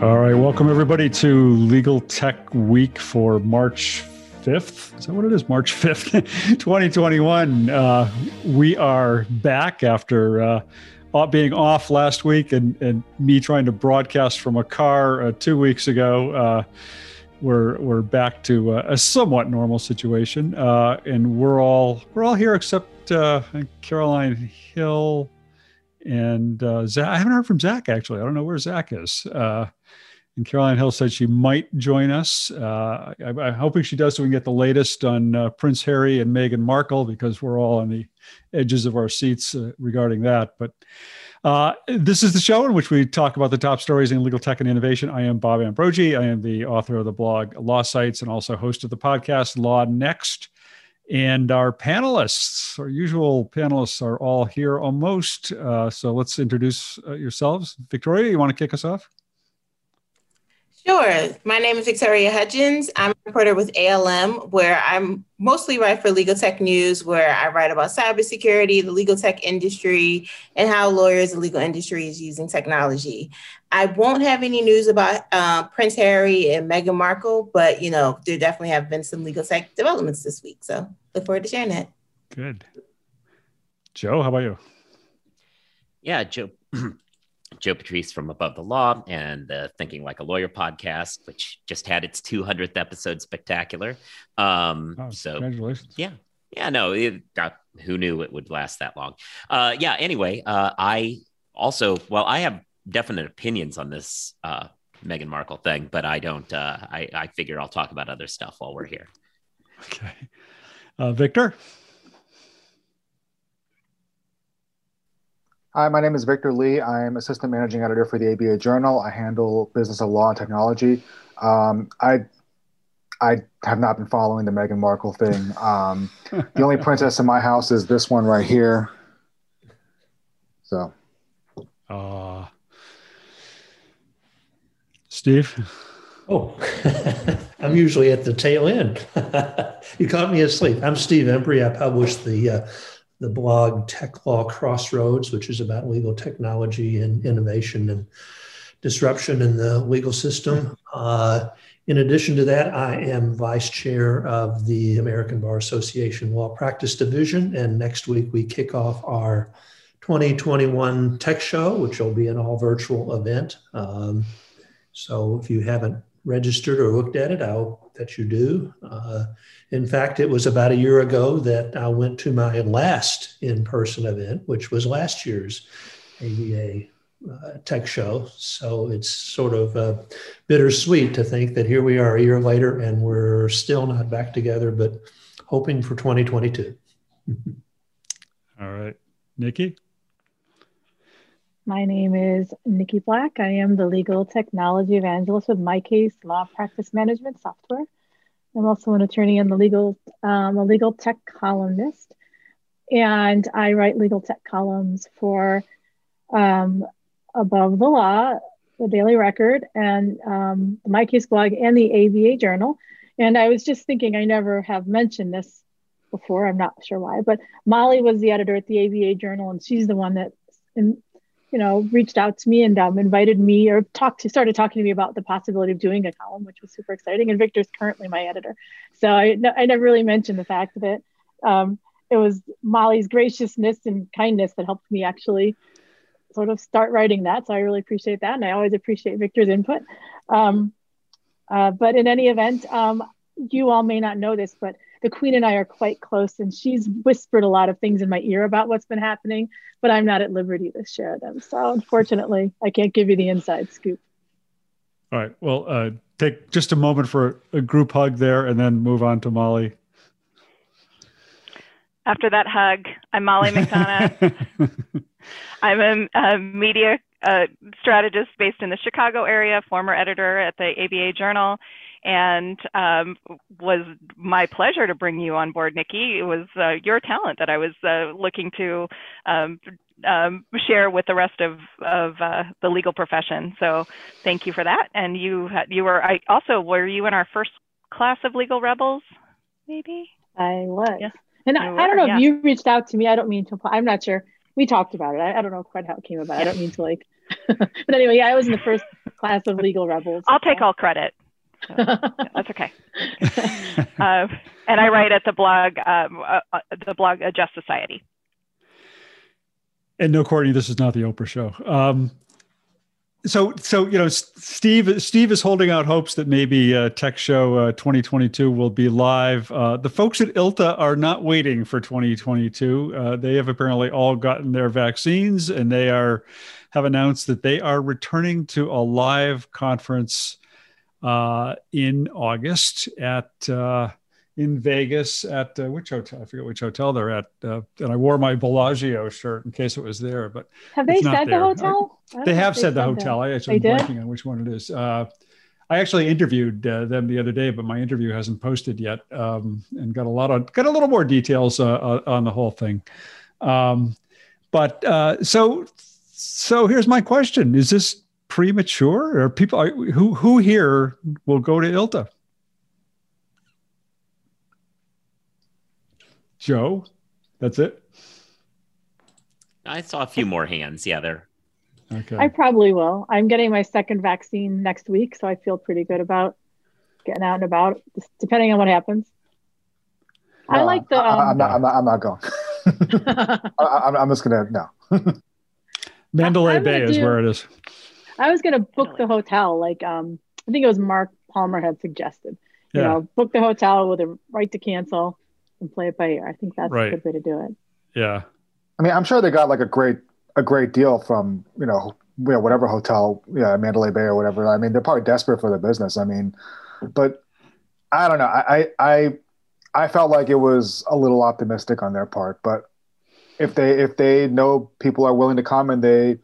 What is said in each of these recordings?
All right, welcome everybody to Legal Tech Week for March 5th. Is that what it is? March 5th, 2021. Uh, we are back after uh, being off last week and, and me trying to broadcast from a car uh, two weeks ago. Uh, we're, we're back to uh, a somewhat normal situation. Uh, and we're all, we're all here except Caroline Hill and Zach. I haven't heard from Zach actually. I don't know where Zach is. And Caroline Hill said she might join us. Uh, I, am hoping she does so we can get the latest on uh, Prince Harry and Meghan Markle because we're all on the edges of our seats uh, regarding that. But uh, this is the show in which we talk about the top stories in legal tech and innovation. I am Bob Ambrogi. I am the author of the blog Law Sites and also host of the podcast Law Next. And our panelists, our usual panelists, are all here almost. Uh, so let's introduce uh, yourselves. Victoria, you want to kick us off? Sure. My name is Victoria Hudgins. I'm a reporter with ALM, where I'm mostly write for Legal Tech News, where I write about cybersecurity, the legal tech industry, and how lawyers and legal industry is using technology. I won't have any news about uh, Prince Harry and Meghan Markle, but you know there definitely have been some legal tech developments this week. So look forward to sharing that. Good. Joe, how about you? Yeah, Joe. Joe Patrice from Above the Law and the Thinking Like a Lawyer podcast, which just had its 200th episode spectacular. Um, oh, so, congratulations. Yeah. Yeah, no, it got, who knew it would last that long? Uh, yeah, anyway, uh, I also, well, I have definite opinions on this uh, Meghan Markle thing, but I don't, uh, I, I figure I'll talk about other stuff while we're here. Okay. Uh, Victor? Hi, my name is Victor Li. I'm assistant managing editor for the ABA Journal. I handle business of law and technology. Um, I I have not been following the Meghan Markle thing. Um, the only princess in my house is this one right here. So, uh, Steve. Oh, I'm usually at the tail end. you caught me asleep. I'm Steve Embry. I publish the uh, the blog Tech Law Crossroads, which is about legal technology and innovation and disruption in the legal system. Uh, in addition to that, I am vice chair of the American Bar Association Law Practice Division. And next week, we kick off our 2021 Tech Show, which will be an all virtual event. Um, so if you haven't registered or looked at it, I hope that you do. Uh, in fact, it was about a year ago that I went to my last in person event, which was last year's ABA uh, tech show. So it's sort of uh, bittersweet to think that here we are a year later and we're still not back together, but hoping for 2022. All right. Niki? My name is Niki Black. I am the legal technology evangelist with MyCase Law Practice Management Software. I'm also an attorney and the legal, um, a legal tech columnist, and I write legal tech columns for um, Above the Law, the Daily Record, and um, the MyCase blog and the ABA Journal. And I was just thinking, I never have mentioned this before. I'm not sure why, but Molly was the editor at the ABA Journal, and she's the one that in, you know, reached out to me and um, invited me or talked to, started talking to me about the possibility of doing a column, which was super exciting. And Victor's currently my editor. So I, I never really mentioned the fact that um, it was Molly's graciousness and kindness that helped me actually sort of start writing that. So I really appreciate that. And I always appreciate Victor's input. Um, uh, but in any event, um, you all may not know this, but the queen and I are quite close, and she's whispered a lot of things in my ear about what's been happening, but I'm not at liberty to share them. So unfortunately, I can't give you the inside scoop. All right. Well, uh, take just a moment for a group hug there, and then move on to Molly. After that hug, I'm Molly McDonough. I'm a, a media uh, strategist based in the Chicago area, former editor at the ABA Journal, and um, was my pleasure to bring you on board, Niki. It was uh, your talent that I was uh, looking to um, um, share with the rest of of uh, the legal profession. So thank you for that. And you you were I also were you in our first class of legal rebels? Maybe I was. Yeah. And I, I, don't know yeah. if you reached out to me. I don't mean to. I'm not sure. We talked about it. I, I don't know quite how it came about. I don't mean to like. but anyway, yeah, I was in the first class of legal rebels. I'll take all credit. So, that's okay. uh, and I write at the blog, um, uh, uh, the blog Adjust Society. And no, Courtney, this is not the Oprah show. Um, so, so you know, Steve, Steve is holding out hopes that maybe uh, Tech Show uh, 2022 will be live. Uh, the folks at ILTA are not waiting for 2022. Uh, they have apparently all gotten their vaccines, and they are have announced that they are returning to a live conference uh, in August at uh, in Vegas at uh, which hotel? I forget which hotel they're at. Uh, and I wore my Bellagio shirt in case it was there. But have they said there. the hotel? They have said the hotel. That. I actually am blanking on which one it is. Uh, I actually interviewed uh, them the other day, but my interview hasn't posted yet, um, and got a lot of got a little more details uh, on the whole thing. Um, but uh, so so here's my question: Is this premature, or people are, who who here will go to ILTA? Joe, that's it. I saw a few more hands. Yeah, there. Okay. I probably will. I'm getting my second vaccine next week, so I feel pretty good about getting out and about, depending on what happens. Uh, I like the. Um, I, am not, I'm not. I'm not going. I, am just gonna no. Mandalay Bay is do, where it is. I was gonna book the hotel, like um, I think it was Mark Palmer had suggested. You yeah. know, book the hotel with a right to cancel and play it by ear. I think that's right. a good way to do it. Yeah. I mean, I'm sure they got like a great a great deal from you know you know whatever hotel, yeah, Mandalay Bay or whatever. I mean, they're probably desperate for the business. I mean, but I don't know. I I I felt like it was a little optimistic on their part, but if they if they know people are willing to come and they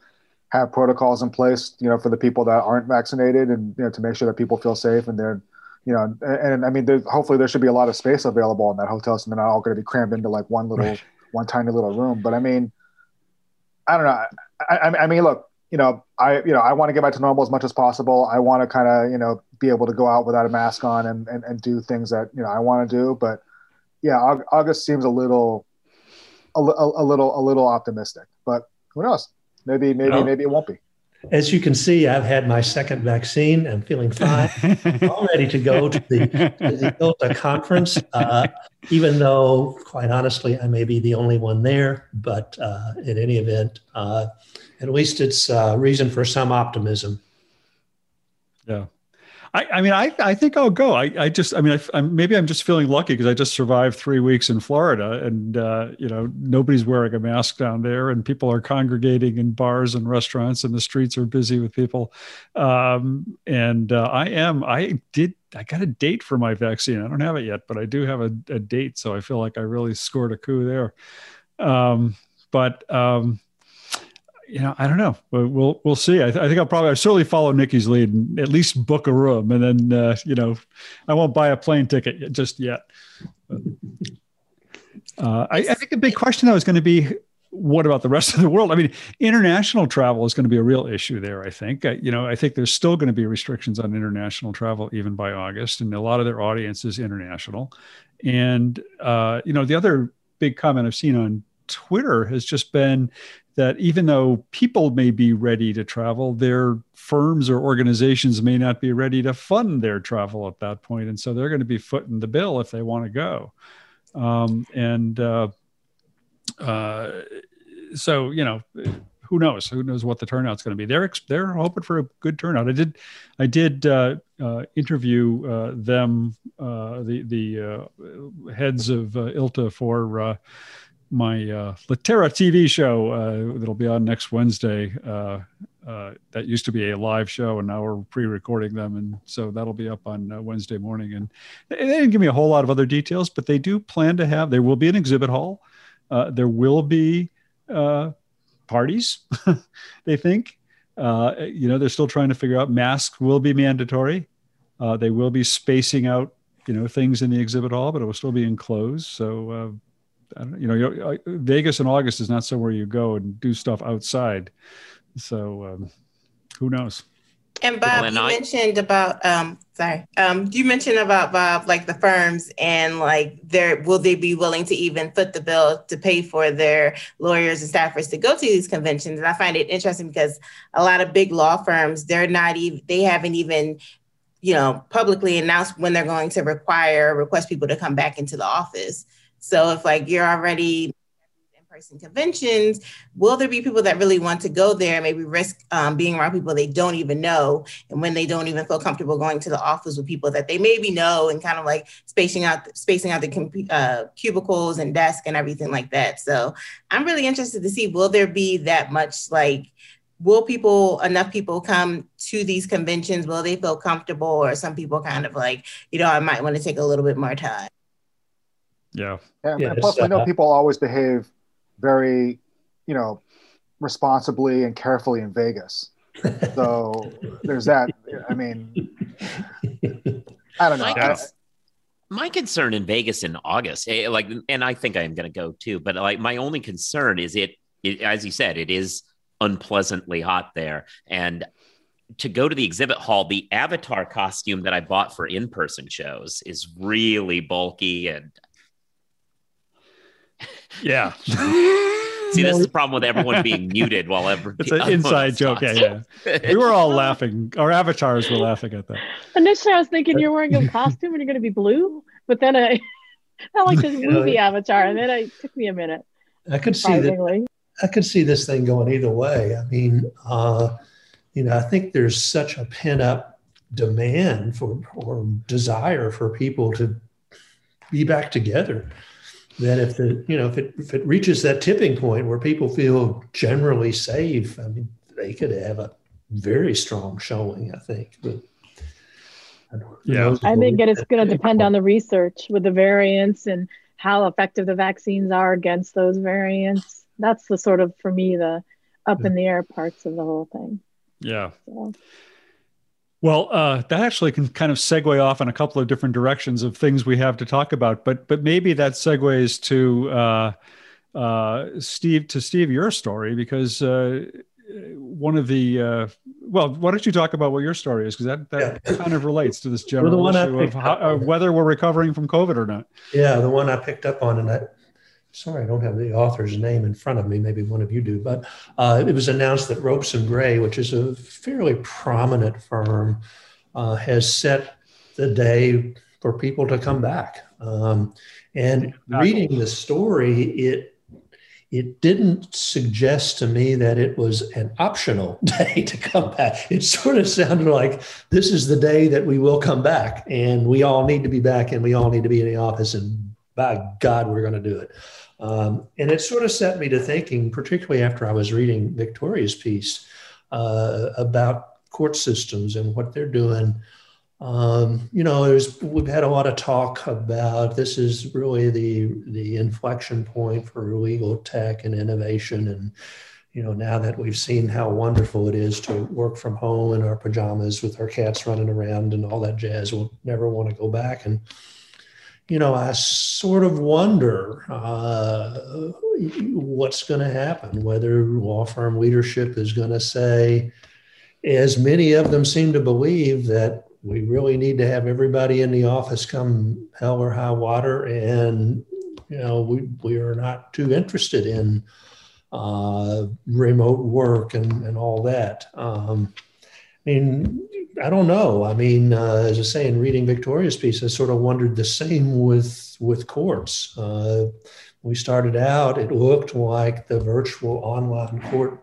have protocols in place, you know, for the people that aren't vaccinated, and you know, to make sure that people feel safe and they're you know, and, and I mean, hopefully there should be a lot of space available in that hotel, so they're not all going to be crammed into like one little, right. one tiny little room. But I mean, I don't know. I, I, I mean, look, you know, I you know I want to get back to normal as much as possible. I want to kind of you know be able to go out without a mask on and, and and do things that you know I want to do. But yeah, August seems a little, a, a, a little a little optimistic. But who knows? Maybe maybe well, maybe it won't be. As you can see, I've had my second vaccine. I'm feeling fine. I'm ready to go to the, to the ILTA conference, uh, even though, quite honestly, I may be the only one there. But uh, in any event, uh, at least it's uh, reason for some optimism. Yeah. I, I mean, I, I think I'll go. I, I just, I mean, I, am maybe I'm just feeling lucky because I just survived three weeks in Florida, and uh, you know, nobody's wearing a mask down there, and people are congregating in bars and restaurants, and the streets are busy with people. Um, and uh, I am, I did, I got a date for my vaccine. I don't have it yet, but I do have a, a date, so I feel like I really scored a coup there. Um, but um, you know, I don't know. We'll we'll see. I, th- I think I'll probably I'll certainly follow Niki's lead and at least book a room, and then uh, you know, I won't buy a plane ticket just yet. Uh, I, I, think the big question though is going to be what about the rest of the world? I mean, international travel is going to be a real issue there. I think. I, you know, I think there's still going to be restrictions on international travel even by August, and a lot of their audience is international. And uh, you know, the other big comment I've seen on Twitter has just been that even though people may be ready to travel, their firms or organizations may not be ready to fund their travel at that point, and so they're going to be footing the bill if they want to go. Um, and uh, uh, so, you know, who knows? Who knows what the turnout's going to be? They're they're hoping for a good turnout. I did I did uh, uh, interview uh, them, uh, the the heads of ILTA for my uh, Litera TV show uh, that'll be on next Wednesday. Uh, uh, that used to be a live show, and now we're pre-recording them, and so that'll be up on uh, Wednesday morning. And they didn't give me a whole lot of other details, but they do plan to have. There will be an exhibit hall. Uh, there will be parties. they think. you know, they're still trying to figure out. Masks will be mandatory. they will be spacing out, you know, things in the exhibit hall, but it will still be enclosed. So you know, Vegas in August is not somewhere you go and do stuff outside. So um, who knows? And Bob, Well, and you I- mentioned about um sorry. Um you mentioned about Bob like the firms and like their will they be willing to even foot the bill to pay for their lawyers and staffers to go to these conventions? And I find it interesting because a lot of big law firms, they're not even they haven't even you know publicly announced when they're going to require request people to come back into the office. So if like you're already in-person conventions, will there be people that really want to go there, maybe risk um, being around people they don't even know, and when they don't even feel comfortable going to the office with people that they maybe know, and kind of like spacing out spacing out the uh, cubicles and desk and everything like that. So I'm really interested to see will there be that much like will people enough people come to these conventions? Will they feel comfortable? Or some people kind of like you know i might want to take a little bit more time Yeah. And, Yeah, and plus, it's, I know uh, people always behave very, you know, responsibly and carefully in Vegas. So there's that. I mean, I don't know. My, cons- my concern in Vegas in August, eh, like, and I think I am going to go too, but like, my only concern is it, it, as you said, it is unpleasantly hot there. And to go to the exhibit hall, the avatar costume that I bought for in person shows is really bulky. And Yeah. see, this is the problem with everyone being muted while every, It's an inside joke. Yeah, yeah. We were all laughing. Our avatars were laughing at that. Initially, I was thinking you're wearing a costume and you're going to be blue, but then I, I like this You know, movie Avatar, and then it took me a minute. I could see that. I could see this thing going either way. I mean, uh, you know, I think there's such a pent up demand for or desire for people to be back together that if the you know if it if it reaches that tipping point where people feel generally safe, I mean, they could have a very strong showing. I think, but. I Yeah. I think it's going to depend on the research with the variants and how effective the vaccines are against those variants. That's the sort of, for me, the up in the air parts of the whole thing. Yeah. So. Well, uh, that actually can kind of segue off in a couple of different directions of things we have to talk about, but but maybe that segues to uh, uh, Steve to Steve your story because uh, one of the uh, well, why don't you talk about what your story is because that that kind of relates to this general issue of how, uh, whether we're recovering from COVID or not. Yeah, the one I picked up on, and I, sorry, I don't have the author's name in front of me. Maybe one of you do, but uh, it was announced that Ropes and Gray, which is a fairly prominent firm, uh, has set the day for people to come back. Um, and reading the story, it it didn't suggest to me that it was an optional day to come back. It sort of sounded like this is the day that we will come back, and we all need to be back, and we all need to be in the office, and by God, we're going to do it. Um, and it sort of set me to thinking, particularly after I was reading Victoria's piece uh, about court systems and what they're doing. Um, you know, we've had a lot of talk about this is really the the inflection point for legal tech and innovation, and you know, now that we've seen how wonderful it is to work from home in our pajamas with our cats running around and all that jazz, we'll never want to go back. And you know, I sort of wonder uh, what's going to happen, whether law firm leadership is going to say, as many of them seem to believe, that we really need to have everybody in the office come hell or high water. And, you know, we, we are not too interested in uh, remote work and, and all that. Um, I mean, I don't know. I mean, uh, as I say, in reading Victoria's piece, I sort of wondered the same with with courts. Uh, we started out; it looked like the virtual online court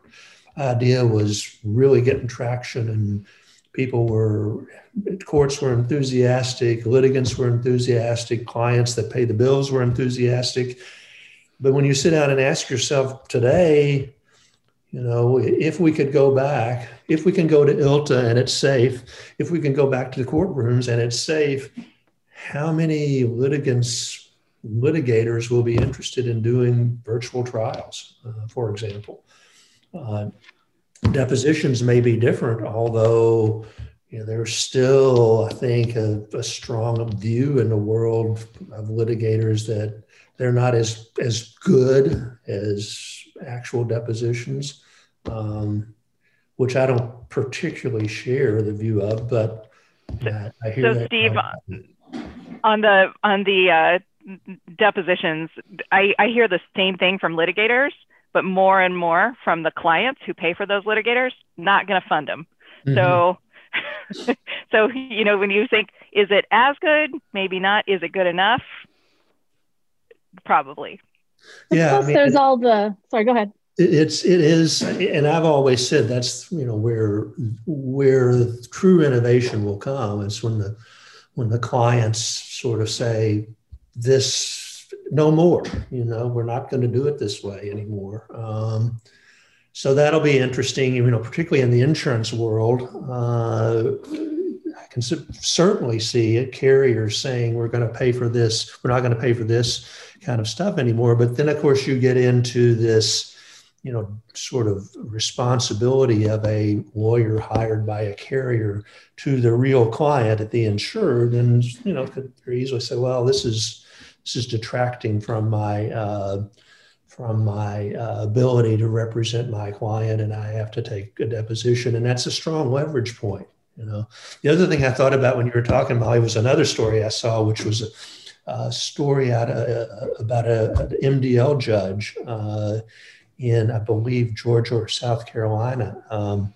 idea was really getting traction, and people were courts were enthusiastic, litigants were enthusiastic, clients that pay the bills were enthusiastic. But when you sit down and ask yourself today, you know, if we could go back, if we can go to ILTA and it's safe, if we can go back to the courtrooms and it's safe, how many litigants, litigators will be interested in doing virtual trials, uh, for example? Uh, depositions may be different, although you know, there's still, I think, a, a strong view in the world of litigators that they're not as as good as actual depositions. Um, which I don't particularly share the view of, but uh, I hear so Steve, on the on the uh, depositions, I, I hear the same thing from litigators, but more and more from the clients who pay for those litigators, not going to fund them. Mm-hmm. So so you know when you think is it as good maybe not is it good enough probably yeah I mean, there's all the sorry go ahead. It's it is and i've always said that's you know where where true innovation will come. Is when the when the clients sort of say this no more you know we're not going to do it this way anymore. Um, so that'll be interesting, you know, particularly in the insurance world. Uh, I can certainly see carriers saying we're going to pay for this, we're not going to pay for this kind of stuff anymore. But then, of course, you get into this, you know, sort of responsibility of a lawyer hired by a carrier to the real client at the insured, and you know, could very easily say, well, this is this is detracting from my uh, from my uh, ability to represent my client and I have to take a deposition. And that's a strong leverage point. You know, the other thing I thought about when you were talking, Molly, was another story I saw, which was a, a story out of, uh, about a, an MDL judge uh, in, I believe, Georgia or South Carolina. Um,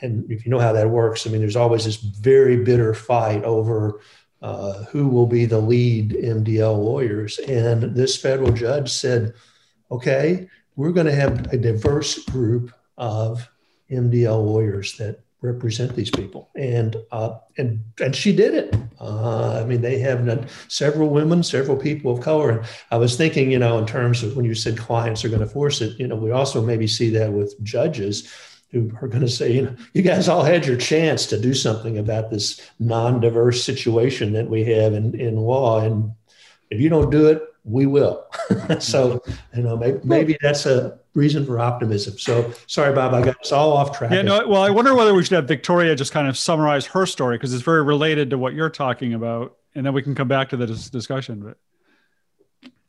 and if you know how that works, I mean, there's always this very bitter fight over uh, who will be the lead MDL lawyers. And this federal judge said, okay, we're going to have a diverse group of MDL lawyers that represent these people, and uh, and and she did it. Uh, I mean, they have several women, several people of color, and I was thinking, you know, in terms of when you said clients are going to force it, you know, we also maybe see that with judges who are going to say, you know, you guys all had your chance to do something about this non-diverse situation that we have in in law, and if you don't do it, we will. so, you know, maybe, maybe, that's a reason for optimism. So, sorry, Bob, I got us all off track. Yeah, no, well, I wonder whether we should have Victoria just kind of summarize her story because it's very related to what you're talking about, and then we can come back to the discussion. But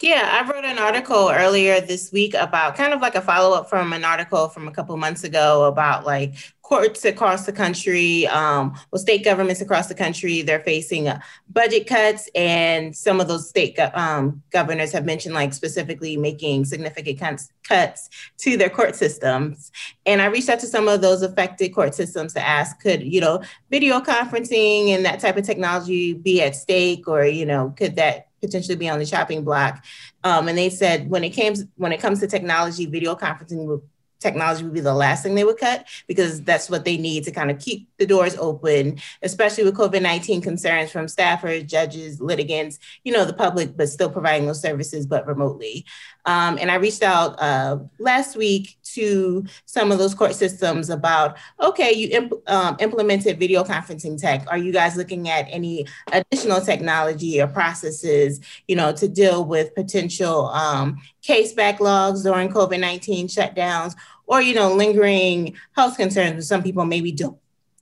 yeah, I wrote an article earlier this week about kind of like a follow up from an article from a couple months ago about like courts across the country, um, well, state governments across the country, they're facing uh, budget cuts, and some of those state go- um, governors have mentioned like specifically making significant cuts, cuts to their court systems. And I reached out to some of those affected court systems to ask, could you know video conferencing and that type of technology be at stake, or you know, could that potentially be on the chopping block. Um, and they said when it came when it comes to technology, video conferencing technology would be the last thing they would cut because that's what they need to kind of keep the doors open, especially with COVID 19 concerns from staffers, judges, litigants, you know, the public, but still providing those services, but remotely. Um, and I reached out uh, last week to some of those court systems about okay, you imp- um, implemented video conferencing tech. Are you guys looking at any additional technology or processes, you know, to deal with potential um, case backlogs during COVID 19 shutdowns? Or, you know, lingering health concerns that some people maybe don't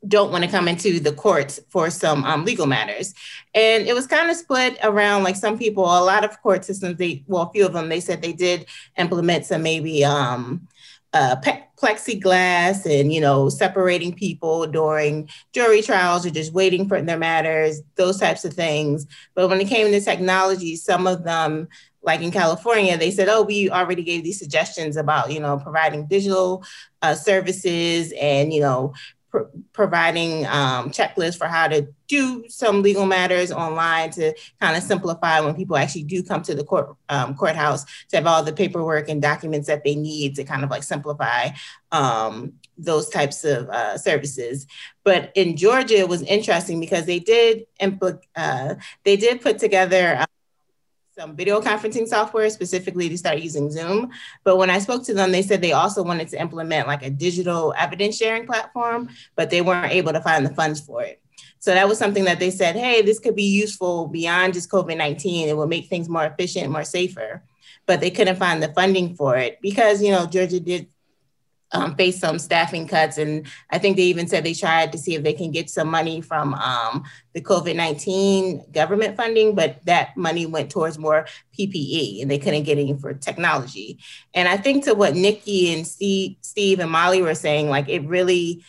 don't want to come into the courts for some um, legal matters. And it was kind of split around like some people, a lot of court systems, they, well, a few of them, they said they did implement some maybe um, uh, plexiglass and, you know, separating people during jury trials or just waiting for their matters, those types of things. But when it came to technology, some of them like in California, they said, oh, we already gave these suggestions about, you know, providing digital uh, services and, you know, providing um, checklists for how to do some legal matters online to kind of simplify when people actually do come to the court um, courthouse to have all the paperwork and documents that they need to kind of like simplify um, those types of uh, services. But in Georgia, it was interesting because they did impl- uh, they did put together some video conferencing software specifically to start using Zoom. But when I spoke to them, they said they also wanted to implement like a digital evidence sharing platform, but they weren't able to find the funds for it. So that was something that they said, hey, this could be useful beyond just COVID 19. It will make things more efficient, more safer. But they couldn't find the funding for it because, you know, Georgia did um, faced some staffing cuts. And I think they even said they tried to see if they can get some money from um, the COVID 19 government funding, but that money went towards more PPE and they couldn't get any for technology. And I think to what Niki and Steve, Steve and Molly were saying, like it really,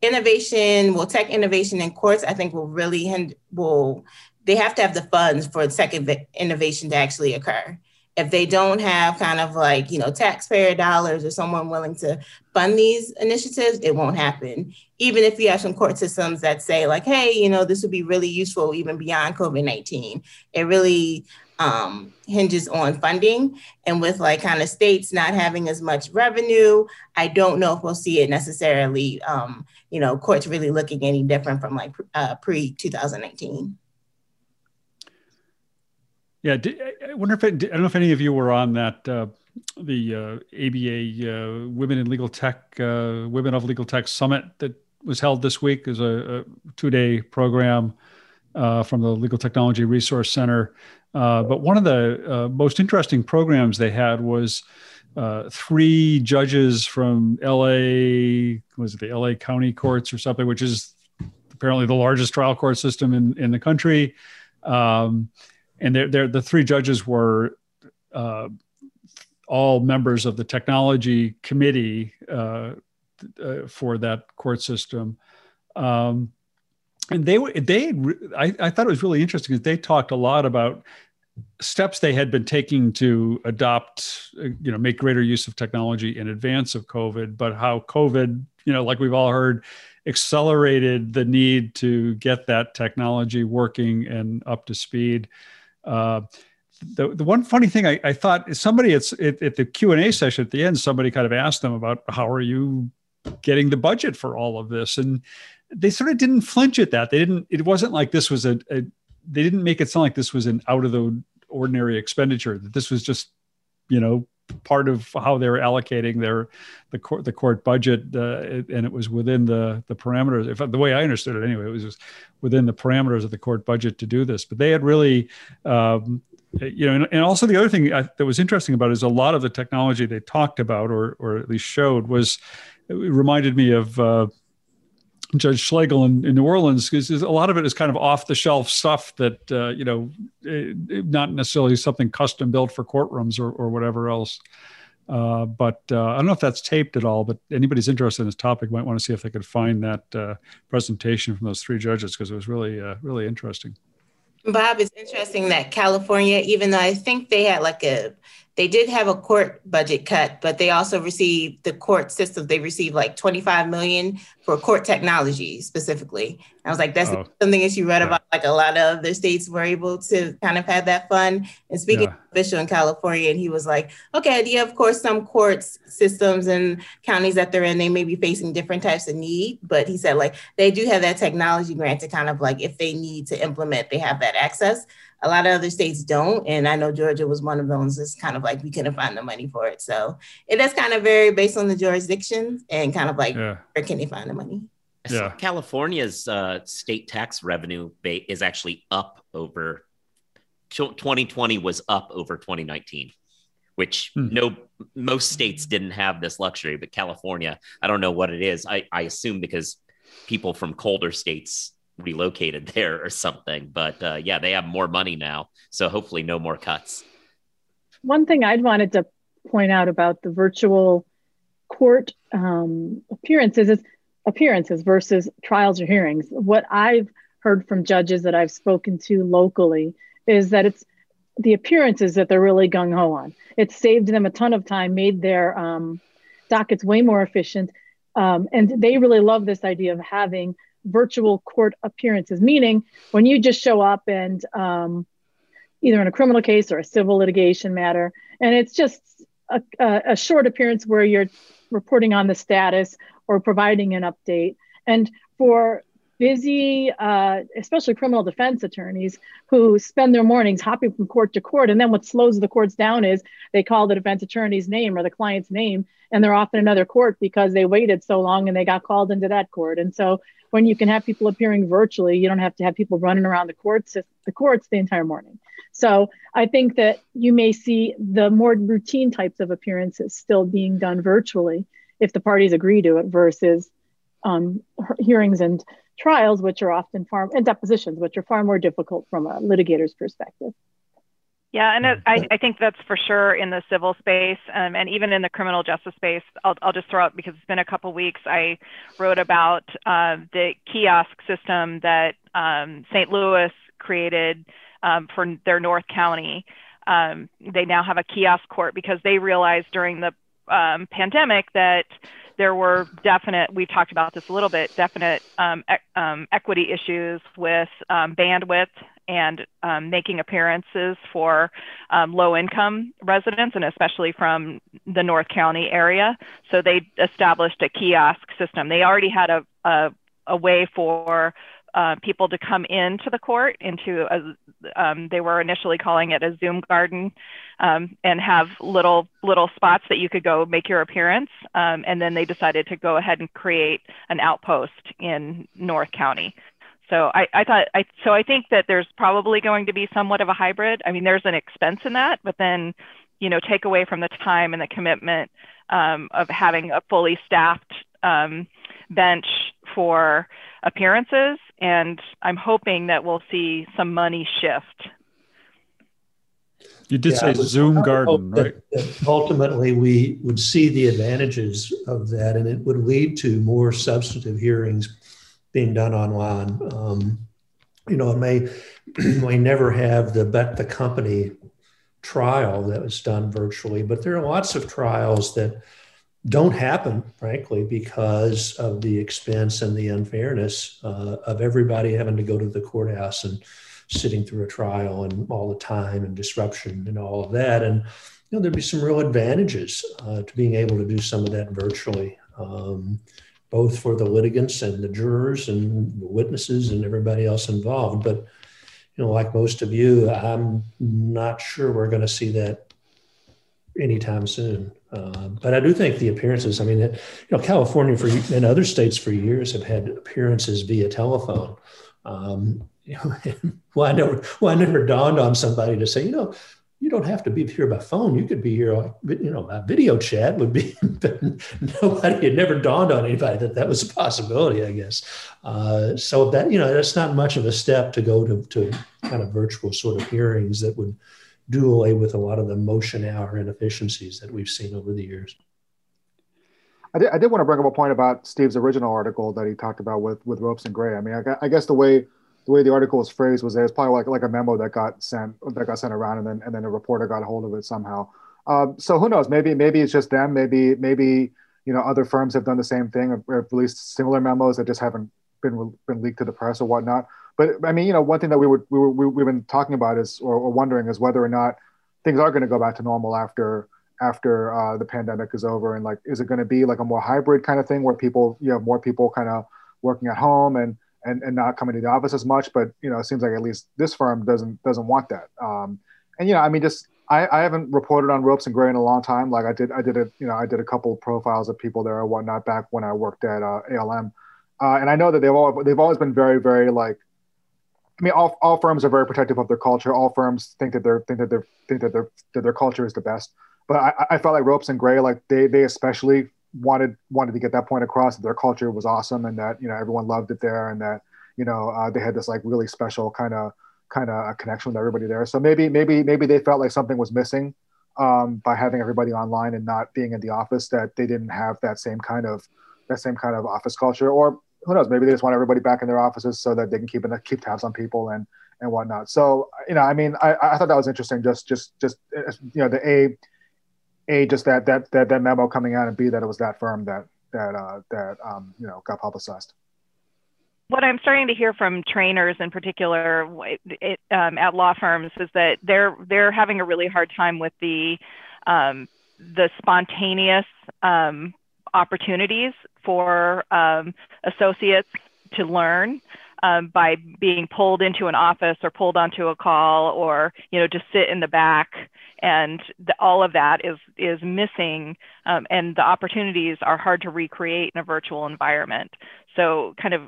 innovation, well, tech innovation in courts, I think will really, will, they have to have the funds for tech innovation to actually occur if they don't have kind of like you know taxpayer dollars or someone willing to fund these initiatives it won't happen. Even if you have some court systems that say like hey you know this would be really useful even beyond covid-19 it really um, hinges on funding. And with like kind of states not having as much revenue i don't know if we'll see it necessarily um, you know courts really looking any different from like uh, pre 2019 yeah, I wonder if it, I don't know if any of you were on that uh, the uh, ABA uh, Women in Legal Tech uh, Women of Legal Tech Summit that was held this week as a, a two day program uh, from the Legal Technology Resource Center. Uh, but one of the most interesting programs they had was three judges from LA was it the LA County Courts or something, which is apparently the largest trial court system in in the country. Um, and they're, they're, the three judges were uh, all members of the technology committee uh, uh, for that court system. Um, and they they I, I thought it was really interesting because they talked a lot about steps they had been taking to adopt uh, you know make greater use of technology in advance of covid but how covid you know like we've all heard accelerated the need to get that technology working and up to speed uh, the, the one funny thing I, I thought is somebody at, at the Q&A session at the end, somebody kind of asked them about how are you getting the budget for all of this? And they sort of didn't flinch at that. They didn't, it wasn't like this was a, a they didn't make it sound like this was an out of the ordinary expenditure, that this was just, you know, part of how they were allocating their the court the court budget, uh, and it was within the the parameters. If the way I understood it, anyway, it was just within the parameters of the court budget to do this. But they had really. Um, you know, and, and, also the other thing I, that was interesting about it is a lot of the technology they talked about, or or at least showed, was it reminded me of uh, Judge Schlegel in, in New Orleans because a lot of it is kind of off the shelf stuff that uh, you know, it, it, not necessarily something custom built for courtrooms or, or whatever else. Uh, but uh, I don't know if that's taped at all. But anybody's interested in this topic might want to see if they could find that uh, presentation from those three judges because it was really uh, really interesting. Bob, it's interesting that California, even though I think they had like a they did have a court budget cut, but they also received the court system. They received like 25 million for court technology specifically. I was like, that's oh, something that you read yeah. about. Like a lot of other states were able to kind of have that fund. And speaking yeah. official in California, and he was like, okay, yeah, of course, some courts systems and counties that they're in, they may be facing different types of need. But he said like they do have that technology grant to kind of like if they need to implement, they have that access. A lot of other states don't. And I know Georgia was one of those It's kind of like we couldn't find the money for it. So it is kind of very based on the jurisdiction and kind of like yeah. where can they find the money? Yeah. California's uh, state tax revenue is actually up over 2020 was up over 2019 which hmm. no most states didn't have this luxury but california i don't know what it is i, I assume because people from colder states relocated there or something. But uh, yeah, they have more money now, so hopefully no more cuts. One thing I'd wanted to point out about the virtual court um, appearances is appearances versus trials or hearings. What I've heard from judges that I've spoken to locally is that it's the appearances that they're really gung ho on. It saved them a ton of time, made their um, dockets way more efficient. Um, and they really love this idea of having virtual court appearances, meaning when you just show up and um, either in a criminal case or a civil litigation matter, and it's just a, a, short appearance where you're reporting on the status or providing an update. And for busy, uh, especially criminal defense attorneys who spend their mornings hopping from court to court. And then what slows the courts down is they call the defense attorney's name or the client's name, and they're off in another court because they waited so long and they got called into that court. And so when you can have people appearing virtually, you don't have to have people running around the courts the courts the entire morning. So I think that you may see the more routine types of appearances still being done virtually if the parties agree to it versus um, hearings and trials, which are often far, and depositions, which are far more difficult from a litigator's perspective. Yeah, and it, I, I think that's for sure in the civil space um, and even in the criminal justice space. I'll, I'll just throw out because it's been a couple weeks. I wrote about uh, the kiosk system that um, St. Louis created um, for their North County. Um, they now have a kiosk court because they realized during the um, pandemic that there were definite, we talked about this a little bit, definite um, e- equity issues with bandwidth and um, making appearances for um, low income residents and especially from the North County area. So they established a kiosk system. They already had a, a, a way for uh, people to come into the court into a, um, they were initially calling it a zoom garden um, and have little little spots that you could go make your appearance um, and then they decided to go ahead and create an outpost in north county so I, I thought I so I think that there's probably going to be somewhat of a hybrid. I mean, there's an expense in that, but then, you know, take away from the time and the commitment um, of having a fully staffed um, bench for appearances. And I'm hoping that we'll see some money shift. You did yeah, say Zoom Garden, right? That, that ultimately, we would see the advantages of that, and it would lead to more substantive hearings being done online. Um, you know, it may may never have the bet the company trial that was done virtually, but there are lots of trials that don't happen, frankly, because of the expense and the unfairness uh, of everybody having to go to the courthouse and sitting through a trial and all the time and disruption and all of that. And you know, there'd be some real advantages uh, to being able to do some of that virtually. Um, both for the litigants and the jurors and the witnesses and everybody else involved. But, you know, like most of you, I'm not sure we're going to see that anytime soon. Uh, but I do think the appearances, I mean, you know, California for and other states for years have had appearances via telephone. Um, you know, I never, I never dawned on somebody to say, you know, you don't have to be here by phone. You could be here, you know, by video chat would be, but nobody had never dawned on anybody that that was a possibility, I guess. Uh, so that, you know, that's not much of a step to go to, to kind of virtual sort of hearings that would do away with a lot of the motion hour inefficiencies that we've seen over the years. I did, I did want to bring up a point about Steve's original article that he talked about with, with Ropes and Gray. I mean, I, I guess the way the way the article was phrased was that it's probably like like a memo that got sent that got sent around and then and then a reporter got a hold of it somehow. Uh, so who knows? Maybe maybe it's just them. Maybe maybe you know other firms have done the same thing, or released similar memos that just haven't been been leaked to the press or whatnot. But I mean, you know, one thing that we would we, we we've been talking about is or, or wondering is whether or not things are going to go back to normal after after uh, the pandemic is over, and like, is it going to be like a more hybrid kind of thing where people you have more people kind of working at home and and, and not coming to the office as much. But you know, it seems like at least this firm doesn't doesn't want that. Um, and you know, I mean, just I, I haven't reported on ropes and gray in a long time. Like I did, I did a you know, I did a couple profiles of people there and whatnot back when I worked at uh, ALM, uh, and I know that they've all they've always been very very like. I mean, all, all firms are very protective of their culture. All firms think that they're think that they're think that their that their culture is the best. But I, I felt like ropes and gray, like they they especially wanted wanted to get that point across that their culture was awesome and that you know everyone loved it there and that you know uh, they had this like really special kind of kind of connection with everybody there. So maybe maybe maybe they felt like something was missing um, by having everybody online and not being in the office that they didn't have that same kind of that same kind of office culture or who knows maybe they just want everybody back in their offices so that they can keep in, keep tabs on people and and whatnot so you know i mean i, I thought that was interesting just just just you know the a a just that that that that memo coming out and b that it was that firm that that uh, that um, you know got publicized. What I'm starting to hear from trainers in particular it, um, at law firms is that they're they're having a really hard time with the um, the spontaneous um, opportunities for um, associates to learn um, by being pulled into an office or pulled onto a call or you know just sit in the back and the, all of that is is missing um, and the opportunities are hard to recreate in a virtual environment so kind of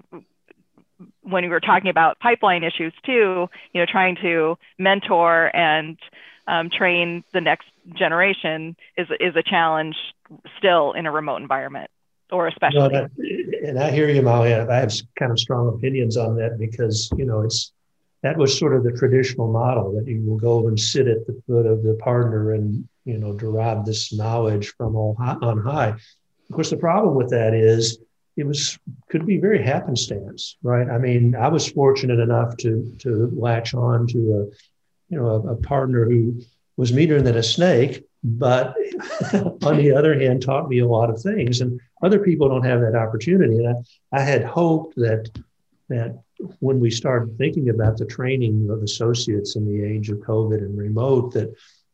when we were talking about pipeline issues too, you know, trying to mentor and um, train the next generation is is a challenge still in a remote environment or especially. and, I, and I hear you, Molly. I have kind of strong opinions on that because you know it's that was sort of the traditional model that you will go and sit at the foot of the partner and you know derive this knowledge from on high. Of course, the problem with that is it was could be very happenstance, right? I mean, I was fortunate enough to to latch on to a you know a, a partner who was meaner than a snake, but on the other hand, taught me a lot of things. And other people don't have that opportunity. And I, I had hoped that that when we started thinking about the training of associates in the age of COVID and remote, that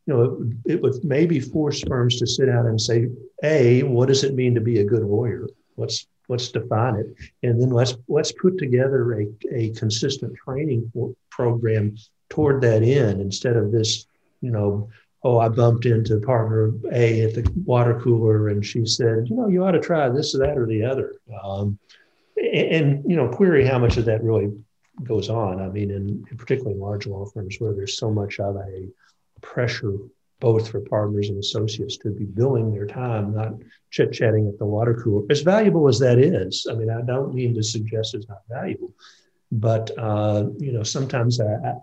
you know it, it would maybe force firms to sit down and say, a, what does it mean to be a good lawyer? Let's let's define it, and then let's let's put together a, a consistent training program toward that end instead of this, you know, oh, I bumped into partner A at the water cooler and she said, you know, you ought to try this or that or the other. Um, and, and, you know, query how much of that really goes on. I mean, in, in particularly large law firms where there's so much of a pressure both for partners and associates to be billing their time, not chit chatting at the water cooler. As valuable as that is, I mean, I don't mean to suggest it's not valuable, but uh, you know, sometimes I,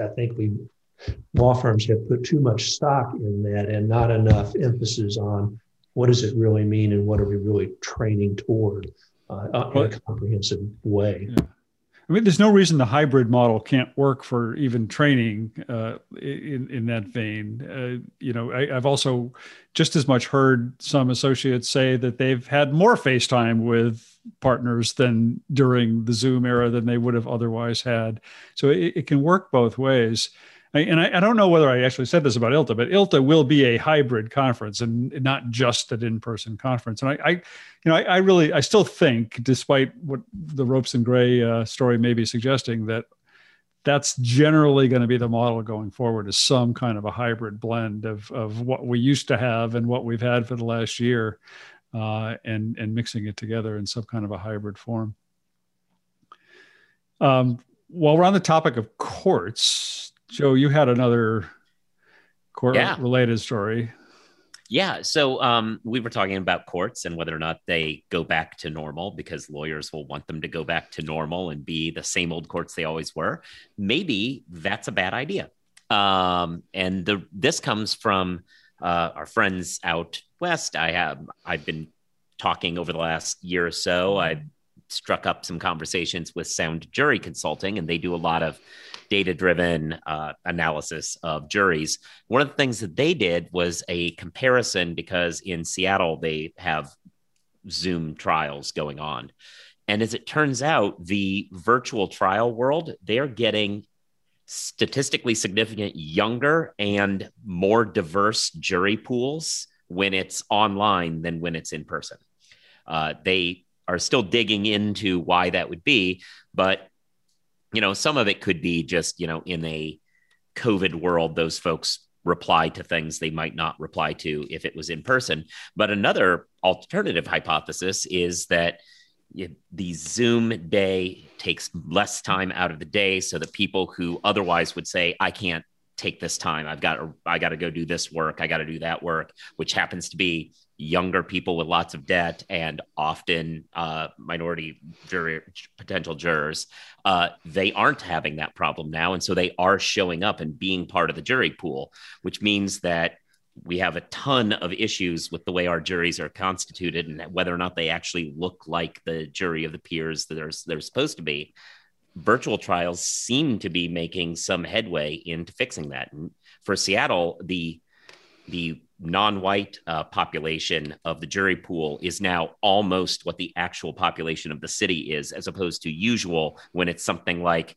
I think we law firms have put too much stock in that and not enough emphasis on what does it really mean and what are we really training toward uh, in a comprehensive way. Yeah. I mean, there's no reason the hybrid model can't work for even training uh, in in that vein. Uh, you know, I, have also just as much heard some associates say that they've had more FaceTime with partners than during the Zoom era than they would have otherwise had. So it, it can work both ways. And I, I, don't know whether I actually said this about ILTA, but ILTA will be a hybrid conference and not just an in-person conference. And I, I you know, I, I, really, I still think, despite what the Ropes and Gray uh, story may be suggesting, that that's generally going to be the model going forward is some kind of a hybrid blend of, of what we used to have and what we've had for the last year uh, and, and mixing it together in some kind of a hybrid form. Um, while we're on the topic of courts, Joe, you had another court yeah. related story. Yeah. So um, we were talking about courts and whether or not they go back to normal because lawyers will want them to go back to normal and be the same old courts they always were. Maybe that's a bad idea. Um, and the, this comes from uh, our friends out west. I have I've been talking over the last year or so. I struck up some conversations with Sound Jury Consulting, and they do a lot of data driven uh, analysis of juries. One of the things that they did was a comparison because in Seattle, they have Zoom trials going on. And as it turns out, the virtual trial world, they're getting statistically significant younger and more diverse jury pools when it's online than when it's in person. Uh, they are still digging into why that would be, but you know, some of it could be just, you know, in a COVID world, those folks reply to things they might not reply to if it was in person. But another alternative hypothesis is that the Zoom day takes less time out of the day. So that people who otherwise would say, I can't take this time, I've got to, I got to go do this work, I got to do that work, which happens to be younger people with lots of debt and often uh, minority jury, potential jurors, uh, they aren't having that problem now. And so they are showing up and being part of the jury pool, which means that we have a ton of issues with the way our juries are constituted and whether or not they actually look like the jury of the peers that they're, they're supposed to be. Virtual trials seem to be making some headway into fixing that. And for Seattle, the the non-white uh, population of the jury pool is now almost what the actual population of the city is as opposed to usual when it's something like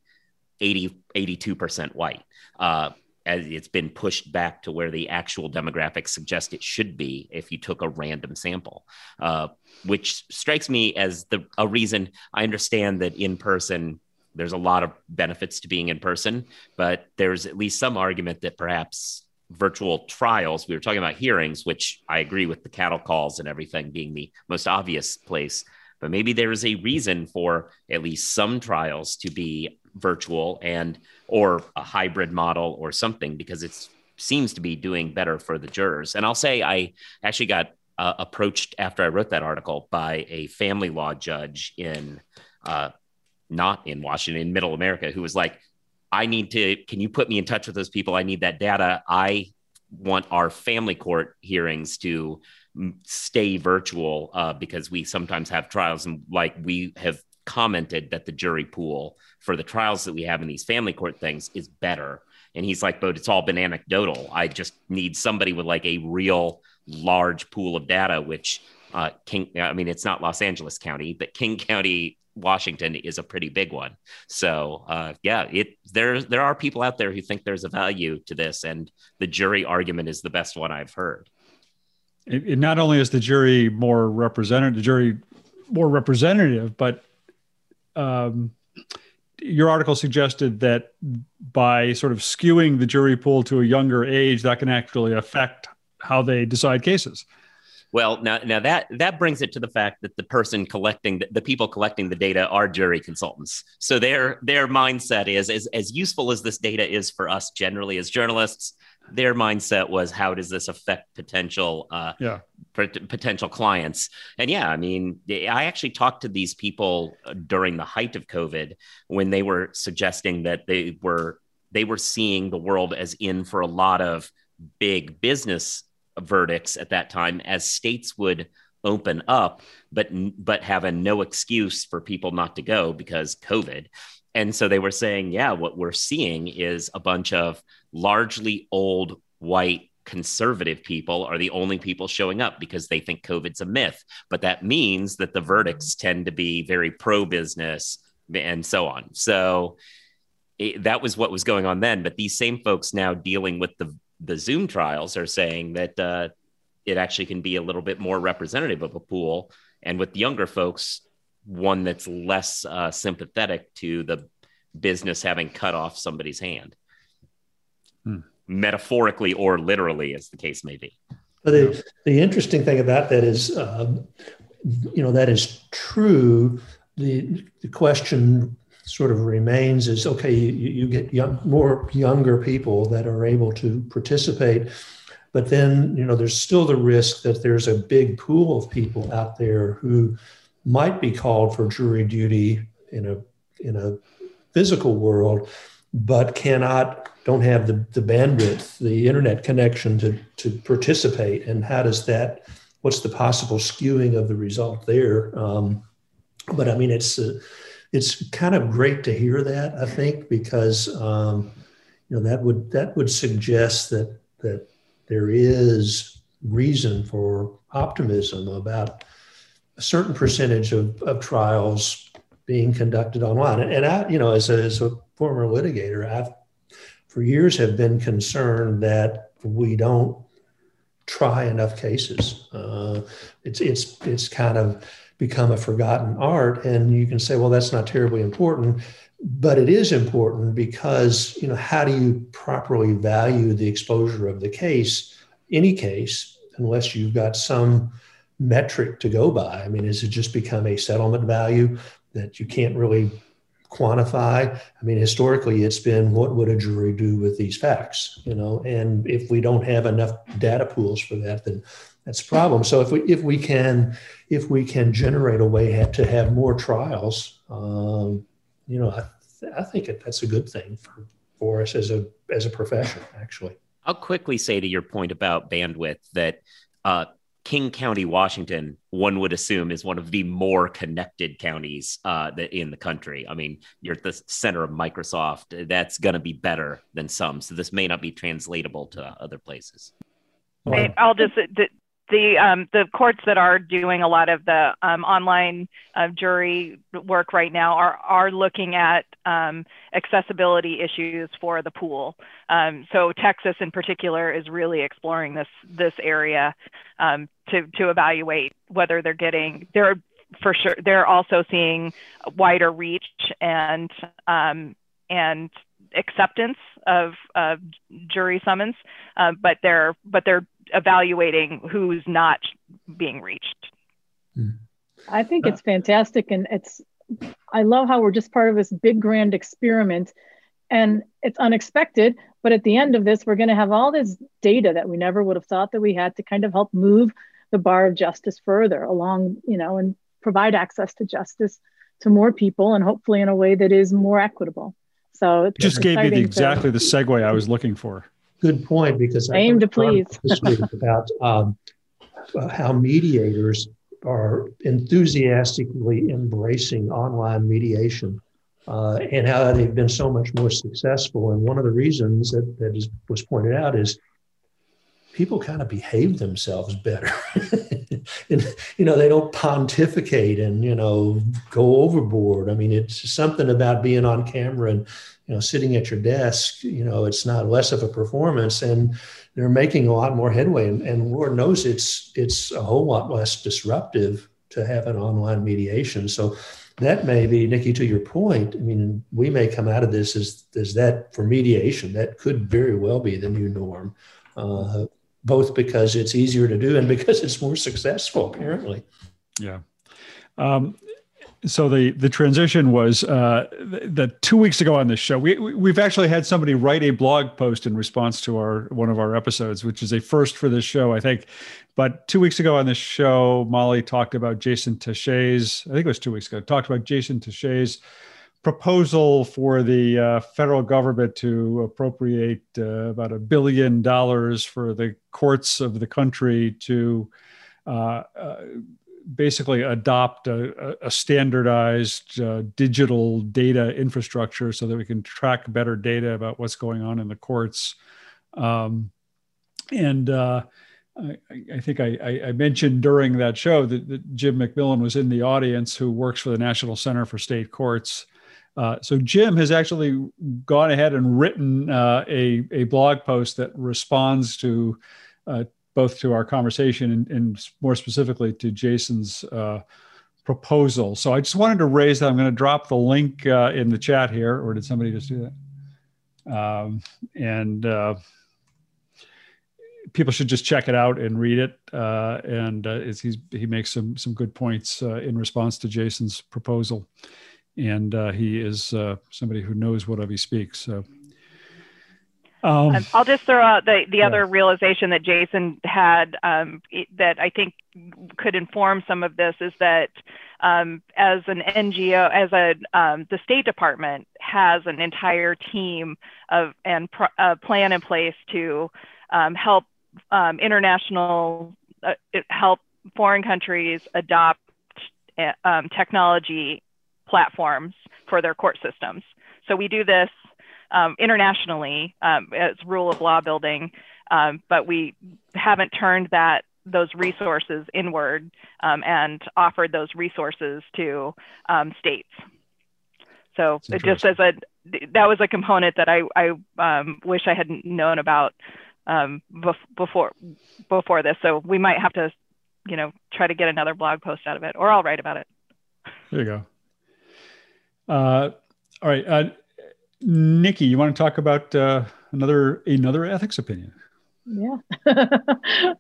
80 82% white. Uh, as it's been pushed back to where the actual demographics suggest it should be if you took a random sample uh, which strikes me as the a reason i understand that in person there's a lot of benefits to being in person but there's at least some argument that perhaps virtual trials, we were talking about hearings, which I agree with the cattle calls and everything being the most obvious place. but maybe there is a reason for at least some trials to be virtual and or a hybrid model or something because it seems to be doing better for the jurors. And I'll say I actually got uh, approached after I wrote that article by a family law judge in uh, not in Washington, in Middle America, who was like, "I need to. Can you put me in touch with those people? I need that data. I want our family court hearings to stay virtual uh, because we sometimes have trials and like we have commented that the jury pool for the trials that we have in these family court things is better. And he's like, but it's all been anecdotal. I just need somebody with like a real large pool of data, which uh, King, I mean, it's not Los Angeles County, but King County, Washington is a pretty big one. So uh, yeah, it there there are people out there who think there's a value to this, and the jury argument is the best one I've heard. It, it not only is the jury more representative, the jury more representative, but um, your article suggested that by sort of skewing the jury pool to a younger age, that can actually affect how they decide cases. Well, now, now that that brings it to the fact that the person collecting the, the, people collecting the data are jury consultants. So their their mindset is as as useful as this data is for us generally as journalists. Their mindset was how does this affect potential uh, yeah. potential clients? And yeah, I mean, I actually talked to these people during the height of COVID when they were suggesting that they were they were seeing the world as in for a lot of big business verdicts at that time as states would open up but but have a no excuse for people not to go because covid. And so they were saying yeah what we're seeing is a bunch of largely old white conservative people are the only people showing up because they think covid's a myth. But that means that the verdicts tend to be very pro business and so on. So it, that was what was going on then. But these same folks now dealing with the the Zoom trials are saying that uh, it actually can be a little bit more representative of a pool, and with younger folks, one that's less uh, sympathetic to the business having cut off somebody's hand, hmm. metaphorically or literally, as the case may be. But the, the interesting thing about that is, um, you know, that is true. The, the question sort of remains is okay, you, you get young, more younger people that are able to participate. But then, you know, there's still the risk that there's a big pool of people out there who might be called for jury duty in a in a physical world, but cannot don't have the, the bandwidth, the internet connection to to participate. And how does that? What's the possible skewing of the result there? Um, but I mean, it's uh, it's kind of great to hear that I think because um, you know that would that would suggest that that there is reason for optimism about a certain percentage of, of trials being conducted online. And, I, you know, as a, as a former litigator, I've for years have been concerned that we don't try enough cases. Uh, it's it's it's kind of become a forgotten art. And you can say, well, that's not terribly important, but it is important because, you know, how do you properly value the exposure of the case, any case, unless you've got some metric to go by? I mean, has it just become a settlement value that you can't really quantify? I mean, historically, it's been what would a jury do with these facts, you know? And if we don't have enough data pools for that, then that's a problem. So if we if we can if we can generate a way to have more trials, um, you know, I, th- I think that's a good thing for for us as a as a profession. Actually, I'll quickly say to your point about bandwidth that. Uh, King County, Washington, one would assume is one of the more connected counties uh, in the country. I mean, you're at the center of Microsoft. That's going to be better than some. So this may not be translatable to other places. I'll just the um, the courts that are doing a lot of the um, online uh, jury work right now are are looking at um, accessibility issues for the pool. Um, so Texas, in particular, is really exploring this this area um, to to evaluate whether they're getting they're for sure they're also seeing wider reach and um, and acceptance of, jury summons, uh, but they're but they're evaluating who's not being reached. Hmm. I think it's fantastic, and it's. I love how we're just part of this big grand experiment, and it's unexpected. But at the end of this, we're going to have all this data that we never would have thought that we had to kind of help move the bar of justice further along, you know, and provide access to justice to more people, and hopefully in a way that is more equitable. So it just gave you the, exactly the segue I was looking for. Good point, because I aim to please this week about um, how mediators are enthusiastically embracing online mediation uh, and how they've been so much more successful. And one of the reasons that, that is, was pointed out is people kind of behave themselves better. and, you know, they don't pontificate and, you know, go overboard. I mean, it's something about being on camera and, you know, sitting at your desk, you know, it's not less of a performance and they're making a lot more headway. And, and Lord knows it's, it's a whole lot less disruptive to have an online mediation. So that may be, Niki, to your point, I mean, we may come out of this as, as that for mediation, that could very well be the new norm. Uh, both because it's easier to do and because it's more successful, apparently. Yeah. Um, so the the transition was uh, that two weeks ago on this show, we we've actually had somebody write a blog post in response to our one of our episodes, which is a first for this show, I think. But two weeks ago on this show, Molly talked about Jason Tashea's. I think it was two weeks ago. Talked about Jason Tashea's proposal for the uh, federal government to appropriate uh, about a billion dollars for the courts of the country to uh, uh basically adopt a, a standardized uh, digital data infrastructure so that we can track better data about what's going on in the courts. Um, and uh, I, I, think I, I, mentioned during that show that, that Jim McMillan was in the audience, who works for the National Center for State Courts. Uh, so Jim has actually gone ahead and written uh, a, a blog post that responds to uh, both to our conversation and, and, more specifically to Jason's uh, proposal. So I just wanted to raise that. I'm going to drop the link uh, in the chat here, or did somebody just do that? Um, and people should just check it out and read it. and he makes some some good points in response to Jason's proposal and uh, he is uh, somebody who knows what of he speaks. So. Um, I'll just throw out the, the yeah. other realization that Jason had um, that I think could inform some of this is that um, as an NGO, as a um, the State Department has an entire team of and pr- uh, plan in place to um, help um, international uh, help foreign countries adopt uh, technology platforms for their court systems. So we do this um, internationally um, as rule of law building, um, but we haven't turned that those resources inward um, and offered those resources to um, states. So it just as a that was a component that I, I um, wish I had known about before before this. So we might have to, you know, try to get another blog post out of it, or I'll write about it. There you go. Uh, all right, uh, Niki, you want to talk about uh, another another ethics opinion? Yeah.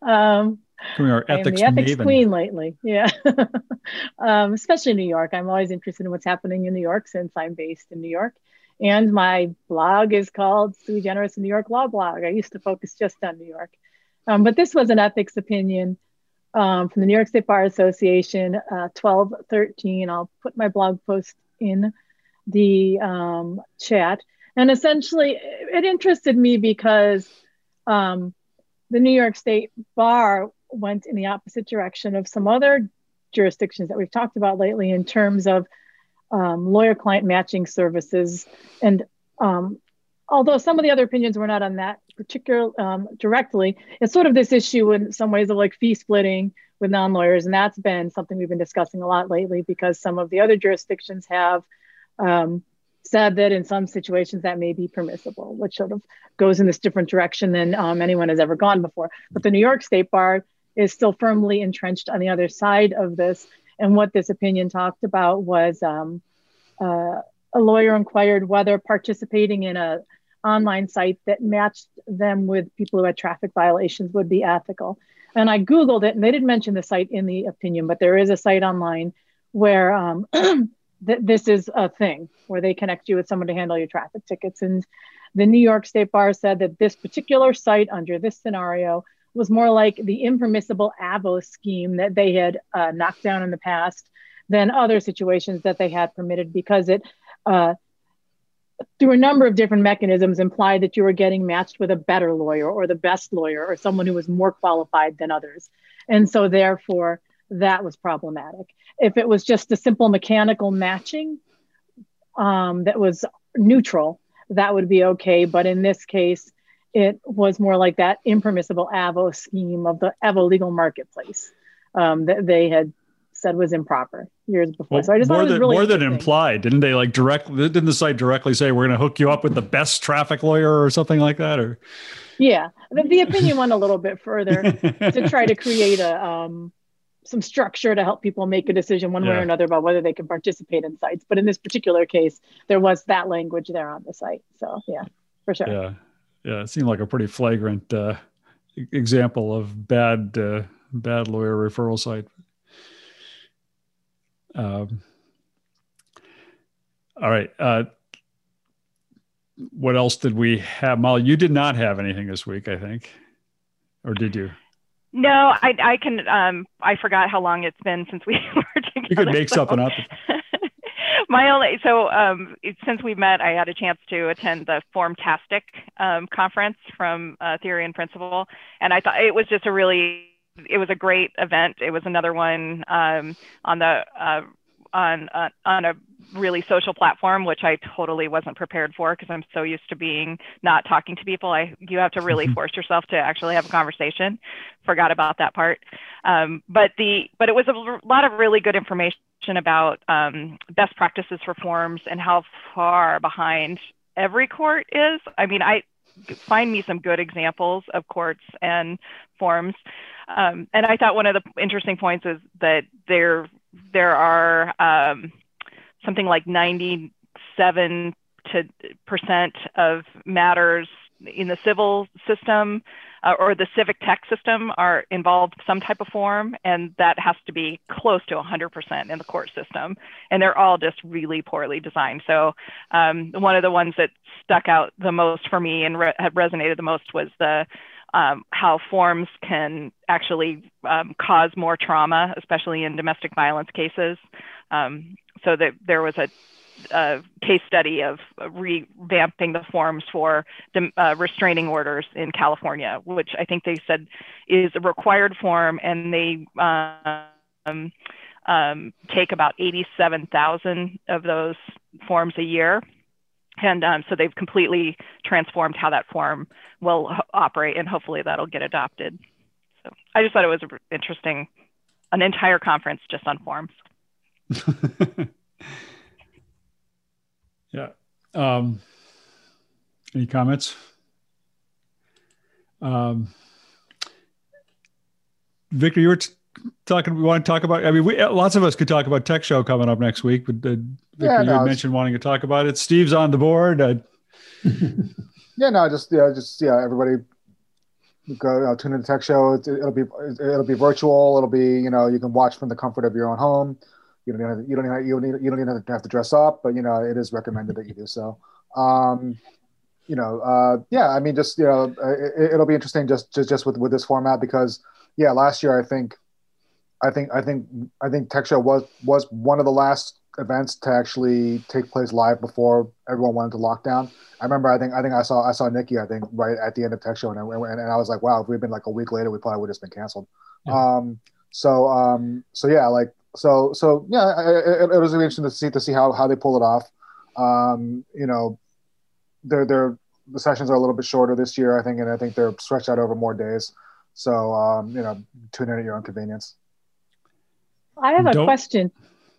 um, our ethics, the ethics maven. queen lately. Yeah. um, especially in New York. I'm always interested in what's happening in New York since I'm based in New York. And my blog is called Sui Generis New York Law Blog. I used to focus just on New York. Um, but this was an ethics opinion um, from the New York State Bar Association, uh, 1213. I'll put my blog post in the um, chat. And essentially, it interested me because um, the New York State Bar went in the opposite direction of some other jurisdictions that we've talked about lately in terms of um, lawyer client matching services. And um, although some of the other opinions were not on that particular um, directly, it's sort of this issue in some ways of like fee splitting with non-lawyers and that's been something we've been discussing a lot lately because some of the other jurisdictions have um, said that in some situations that may be permissible which sort of goes in this different direction than um, anyone has ever gone before. But the new york state bar is still firmly entrenched on the other side of this and what this opinion talked about was um, uh, a lawyer inquired whether participating in a online site that matched them with people who had traffic violations would be ethical And I Googled it and they didn't mention the site in the opinion, but there is a site online where um, th- this is a thing where they connect you with someone to handle your traffic tickets. And the New York State Bar said that this particular site under this scenario was more like the impermissible Avvo scheme that they had uh, knocked down in the past than other situations that they had permitted because it, uh, through a number of different mechanisms, implied that you were getting matched with a better lawyer or the best lawyer or someone who was more qualified than others. And so, therefore, that was problematic. If it was just a simple mechanical matching um, that was neutral, that would be okay. But in this case, it was more like that impermissible Avvo scheme of the Avvo legal marketplace um, that they had said was improper years before. Well, so I just more than really more than implied, didn't they? Like directly, didn't the site directly say we're going to hook you up with the best traffic lawyer or something like that? Or yeah, the, the opinion went a little bit further to try to create a um, some structure to help people make a decision one yeah. way or another about whether they can participate in sites. But in this particular case, there was that language there on the site. So yeah, for sure. Yeah, yeah, it seemed like a pretty flagrant uh, example of bad uh, bad lawyer referral site. Um, all right. Uh, what else did we have? Molly, you did not have anything this week, I think, or did you? No, I, I can. Um, I forgot how long it's been since we were together. You could make so. something up. My only so um, since we met, I had a chance to attend the Formtastic um, conference from uh, Theory and Principle, and I thought it was just a really it was a great event. It was another one um, on the uh, on uh, on a really social platform, which I totally wasn't prepared for because I'm so used to being not talking to people. I you have to really mm-hmm. force yourself to actually have a conversation. Forgot about that part. Um, but the but it was a lot of really good information about um, best practices for forms and how far behind every court is. I mean, I find me some good examples of courts and forms. Um, and I thought one of the interesting points is that there there are um, something like 97 to percent of matters in the civil system uh, or the civic tech system are involved some type of form, and that has to be close to 100% in the court system. And they're all just really poorly designed. So um, one of the ones that stuck out the most for me and re- resonated the most was the um, how forms can actually um, cause more trauma, especially in domestic violence cases. Um, so that there was a, a, case study of revamping the forms for uh, restraining orders in California, which I think they said is a required form, and they um, um, take about 87,000 of those forms a year. And um, so they've completely transformed how that form will operate, and hopefully that'll get adopted. So I just thought it was interesting, an entire conference just on forms. yeah. Um, any comments? Um, Victor, you were t- talking. We want to talk about. I mean, we, lots of us could talk about Tech Show coming up next week. But uh, yeah, no, you mentioned wanting to talk about it. Steve's on the board. Uh, yeah, no, just yeah, just yeah, everybody go you know, tune in the Tech Show. It, will be it'll be virtual. It'll be you know you can watch from the comfort of your own home. You don't even, you don't even, you don't, need, you don't even have to dress up, but you know it is recommended that you do so. Um, you know, uh, yeah, I mean, just you know, it, will be interesting just, just just with with this format because yeah, last year I think, I think I think I think Tech Show was was one of the last events to actually take place live before everyone went into lockdown. I remember I think I think I saw I saw Niki I think right at the end of Tech Show and I, and, and I was like, wow, if we'd been like a week later, we probably would have just been canceled. Yeah. Um, so um, so yeah, like so so yeah, it, it was really interesting to see to see how how they pull it off. Um, you know, they're they're the sessions are a little bit shorter this year, I think, and I think they're stretched out over more days. So um, you know, tune in at your own convenience. I have a Don't, question.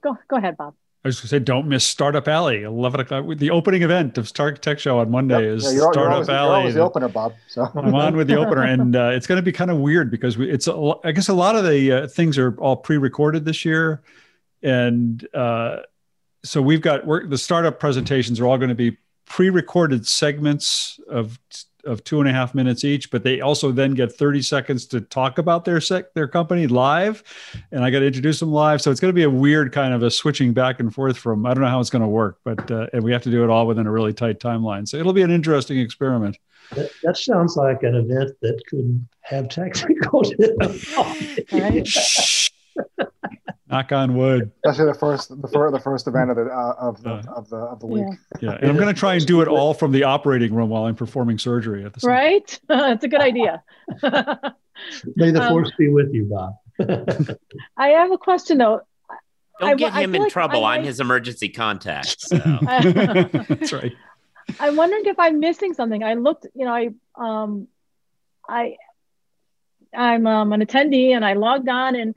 Go go ahead, Bob. I was going to say, don't miss Startup Alley, 11 o'clock. The opening event of Stark Tech Show on Monday yep. is yeah, you're, Startup you're always, Alley. You're the opener, Bob. So I'm on with the opener, and uh, it's going to be kind of weird because we, it's. A, I guess a lot of the uh, things are all pre-recorded this year, and uh, so we've got the startup presentations are all going to be pre-recorded segments of of two and a half minutes each, but they also then get 30 seconds to talk about their sec- their company live, and I got to introduce them live. So it's going to be a weird kind of a switching back and forth from I don't know how it's going to work, but uh, and we have to do it all within a really tight timeline. So it'll be an interesting experiment. That, that sounds like an event that could have technical Right? Knock on wood. Especially the first, the first, the first event of the uh, of the of the of the week. Yeah. Yeah, and I'm going to try and do it all from the operating room while I'm performing surgery at the same. Right? It's a good idea. May the Um, force be with you, Bob. I have a question though. Don't I- get I him feel in like trouble. I I'm his emergency contact. So. That's right. I'm wondering if I'm missing something. I looked, you know, I um I I'm um, an attendee and I logged on and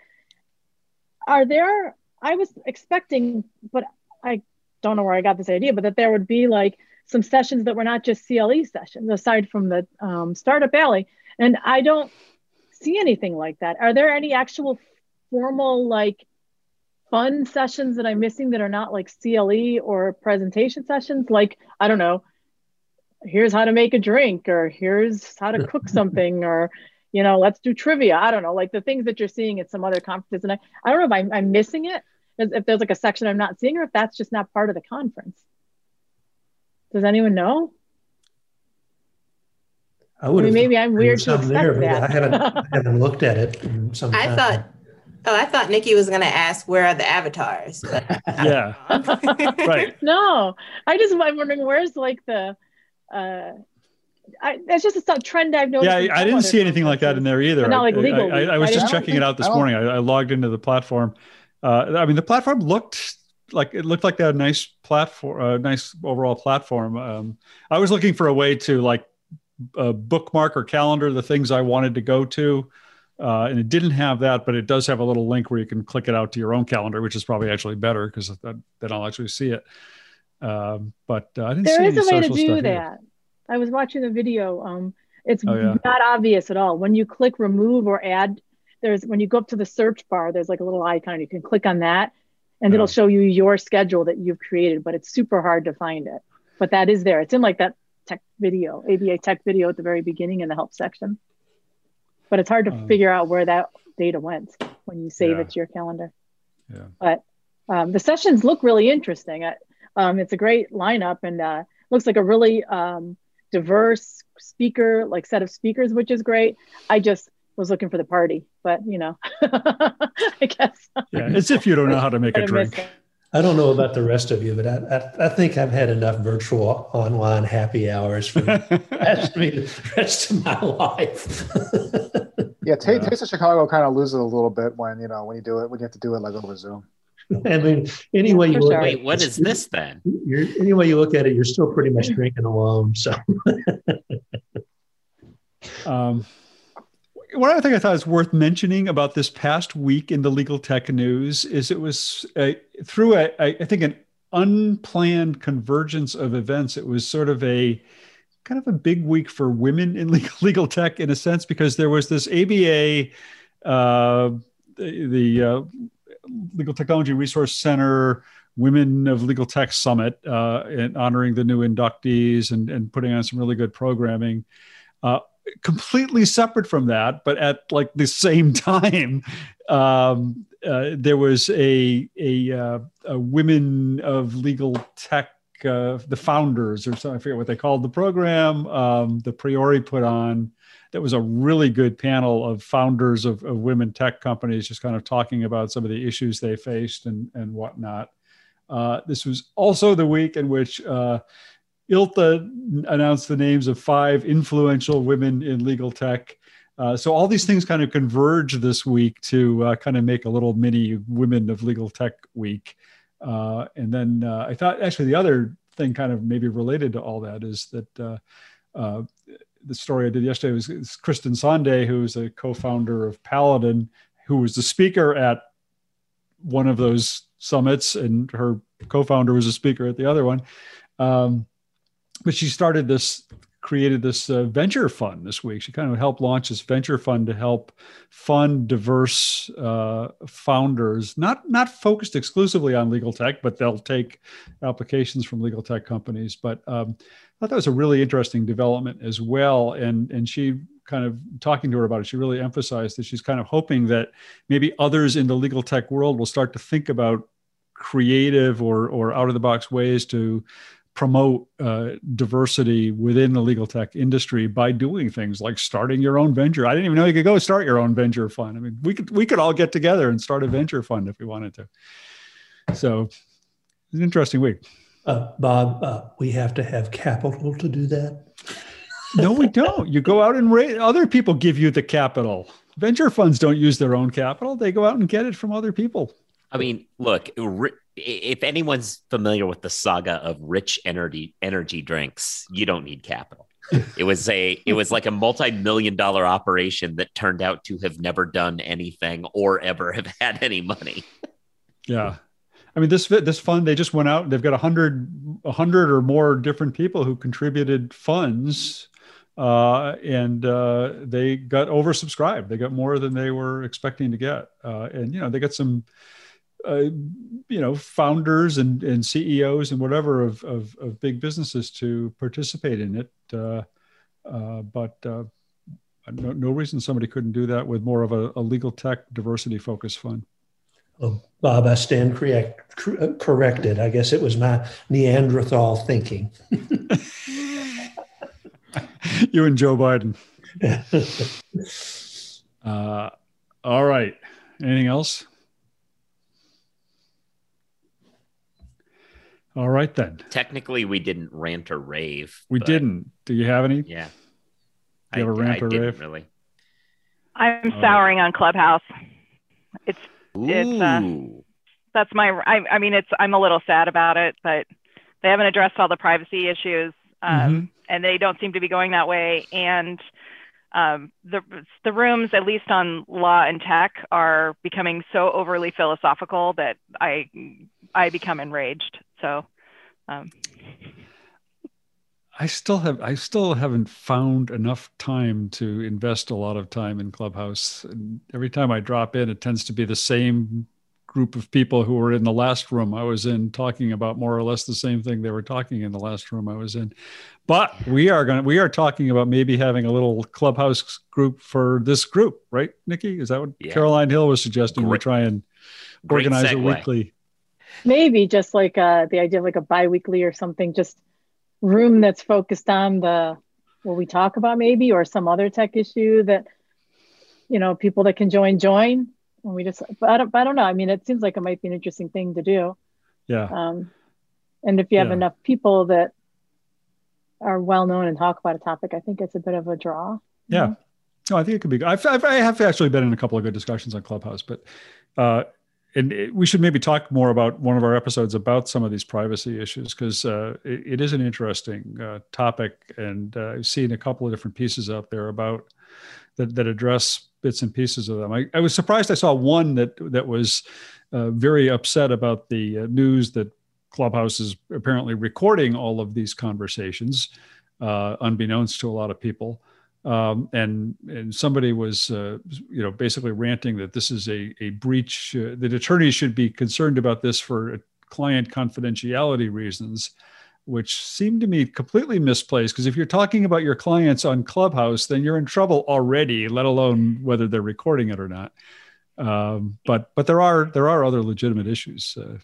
are there I was expecting, but I don't know where I got this idea, but that there would be like some sessions that were not just CLE sessions aside from the um, startup alley. And I don't see anything like that. Are there any actual formal like fun sessions that I'm missing that are not like CLE or presentation sessions? Like, I don't know, here's how to make a drink, or here's how to cook something, or, you know, let's do trivia. I don't know, like the things that you're seeing at some other conferences. And I, I don't know if I'm, I'm missing it, if if there's like a section I'm not seeing, or if that's just not part of the conference. Does anyone know? I I would mean, maybe I'm weird to some there, expect but I haven't. I haven't looked at it in some I thought, oh, I thought Niki was going to ask where are the avatars. but- Yeah. Right. no, I just I'm wondering where's like the uh I, that's just a stuff- trend I've noticed. Yeah, I, I didn't see anything like that in there either. But not I- like I, legal I, I was week, just right? checking it out this I morning. I, I logged into the platform. Uh, I mean, the platform looked like it looked like they had a nice platform, a nice overall platform. Um, I was looking for a way to like uh, bookmark or calendar the things I wanted to go to. Uh, and it didn't have that, but it does have a little link where you can click it out to your own calendar, which is probably actually better because then I'll actually see it. Um, but uh, I didn't see There is any a way to do that. either. I was watching the video. Um, it's Oh, yeah. not obvious at all. When you click remove or add, there's when you go up to the search bar, there's like a little icon. You can click on that, and Yeah. it'll show you your schedule that you've created. But it's super hard to find it. But that is there. It's in like that tech video, ABA tech video at the very beginning in the help section. But it's hard to Um, figure out where that data went when you save Yeah. it to your calendar. Yeah. But um, the sessions look really interesting. I, um, it's a great lineup and uh, looks like a really um, diverse speaker, like set of speakers, which is great. I just was looking for the party, but you know, I guess. Yeah, as if you don't know how to make a drink. I don't know about the rest of you, but I, I, I think I've had enough virtual online happy hours for the rest, of me- the rest of my life. Yeah, Ta- Yeah. Taste of Chicago kind of loses a little bit when you know when you do it when you have to do it like over Zoom. I mean, anyway, you look sure. at Wait, it, what is this then? You're, any way you look at it, you're still pretty much drinking alone. So Um, one other thing I thought is worth mentioning about this past week in the legal tech news is it was uh, through a, I I think an unplanned convergence of events. It was sort of a kind of a big week for women in legal, legal tech in a sense because there was this ABA, uh, the, the uh, Legal Technology Resource Center Women of Legal Tech Summit, uh, and honoring the new inductees and, and putting on some really good programming. Uh, completely separate from that, but at like the same time, um, uh, there was a a, uh, a women of legal tech, uh, the founders or something. I forget what they called the program. Um, the Priori put on. That was a really good panel of founders of, of women tech companies, just kind of talking about some of the issues they faced and and whatnot. Uh, this was also the week in which uh, ILTA announced the names of five influential women in legal tech. Uh, so all these things kind of converge this week to uh, kind of make a little mini Women of Legal Tech week. Uh, and then uh, I thought actually the other thing kind of maybe related to all that is that the story I did yesterday was is Kristen Sonday, who's a co-founder of Paladin, who was the speaker at one of those summits, and her co-founder was a speaker at the other one. Um, but she started this created this uh, venture fund this week. She kind of helped launch this venture fund to help fund diverse uh, founders, not not focused exclusively on legal tech, but they'll take applications from legal tech companies. But um, I thought that was a really interesting development as well. And and she kind of talking to her about it, she really emphasized that she's kind of hoping that maybe others in the legal tech world will start to think about creative or or out of the box ways to promote uh, diversity within the legal tech industry by doing things like starting your own venture. I didn't even know you could go start your own venture fund. I mean, we could we could all get together and start a venture fund if we wanted to. So, it's an interesting week. Uh, Bob, uh, we have to have capital to do that. no, we don't. You go out and raise. Other people give you the capital. Venture funds don't use their own capital; they go out and get it from other people. I mean, look, if anyone's familiar with the saga of rich energy energy drinks, you don't need capital. it was a it was like a multi-million dollar operation that turned out to have never done anything or ever have had any money. Yeah. I mean, this this fund they just went out. They've got a hundred, a hundred or more different people who contributed funds, uh, and uh, they got oversubscribed. They got more than they were expecting to get, uh, and you know they got some uh, you know founders and, and CEOs and whatever of, of, of big businesses to participate in it. Uh, uh, but uh, no, no reason somebody couldn't do that with more of a, a legal tech diversity focused fund. Oh, Bob, I stand correct, corrected. I guess it was my Neanderthal thinking. you and Joe Biden. Uh, all right. Anything else? All right then. Technically, we didn't rant or rave. We didn't. Do you have any? Yeah. Do you have a rant I or didn't rave? really. I'm souring on Clubhouse. It's it's uh, that's my I, I mean it's I'm a little sad about it, but they haven't addressed all the privacy issues, um, Mhm. and they don't seem to be going that way. And um, the the rooms, at least on law and tech, are becoming so overly philosophical that I I become enraged. So. Um, I still have I still haven't found enough time to invest a lot of time in Clubhouse. And every time I drop in, it tends to be the same group of people who were in the last room I was in talking about more or less the same thing they were talking in the last room I was in. But we are going to we are talking about maybe having a little Clubhouse group for this group, right, Niki? Is that what Yeah. Caroline Hill was suggesting we try and organize it weekly? Maybe just like uh, the idea of like a biweekly or something, just room that's focused on the what we talk about, maybe, or some other tech issue that you know people that can join join. And we just, but I don't, I don't know. I mean, it seems like it might be an interesting thing to do. Yeah. Um, and if you have Yeah. enough people that are well known and talk about a topic, I think it's a bit of a draw. Yeah. know? No, I think it could be good. I've, I've, I have actually been in a couple of good discussions on Clubhouse, but uh, and it, we should maybe talk more about one of our episodes about some of these privacy issues because uh, it, it is an interesting uh, topic, and uh, I've seen a couple of different pieces out there about that that address bits and pieces of them. I, I was surprised I saw one that that was uh, very upset about the uh, news that Clubhouse is apparently recording all of these conversations, uh, unbeknownst to a lot of people um, and and somebody was uh, you know basically ranting that this is a a breach uh, that attorneys should be concerned about this for client confidentiality reasons which seemed to me completely misplaced. Because if you're talking about your clients on clubhouse then you're in trouble already let alone whether they're recording it or not. Um, but but there are there are other legitimate issues uh,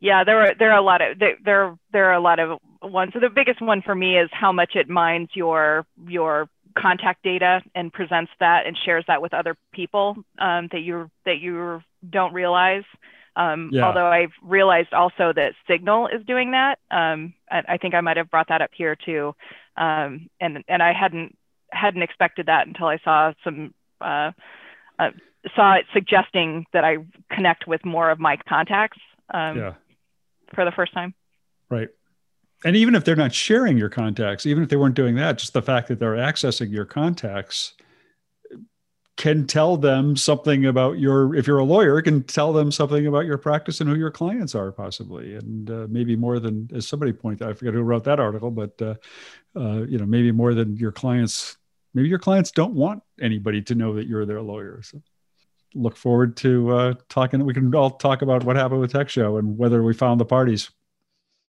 Yeah, there are there are a lot of there there, there are a lot of ones. So the biggest one for me is how much it mines your your contact data and presents that and shares that with other people um, that you that you don't realize. Um, Yeah. Although I've realized also that Signal is doing that. Um, I, I think I might have brought that up here too, um, and and I hadn't hadn't expected that until I saw some uh, uh, saw it suggesting that I connect with more of my contacts. Um, yeah for the first time. Right. And even if they're not sharing your contacts, even if they weren't doing that, just the fact that they're accessing your contacts can tell them something about your if you're a lawyer it can tell them something about your practice and who your clients are possibly. And uh, maybe more than as somebody pointed i forget who wrote that article but uh, uh, you know maybe more than your clients maybe your clients don't want anybody to know that you're their lawyer. So look forward to uh, talking we can all talk about what happened with tech show and whether we found the parties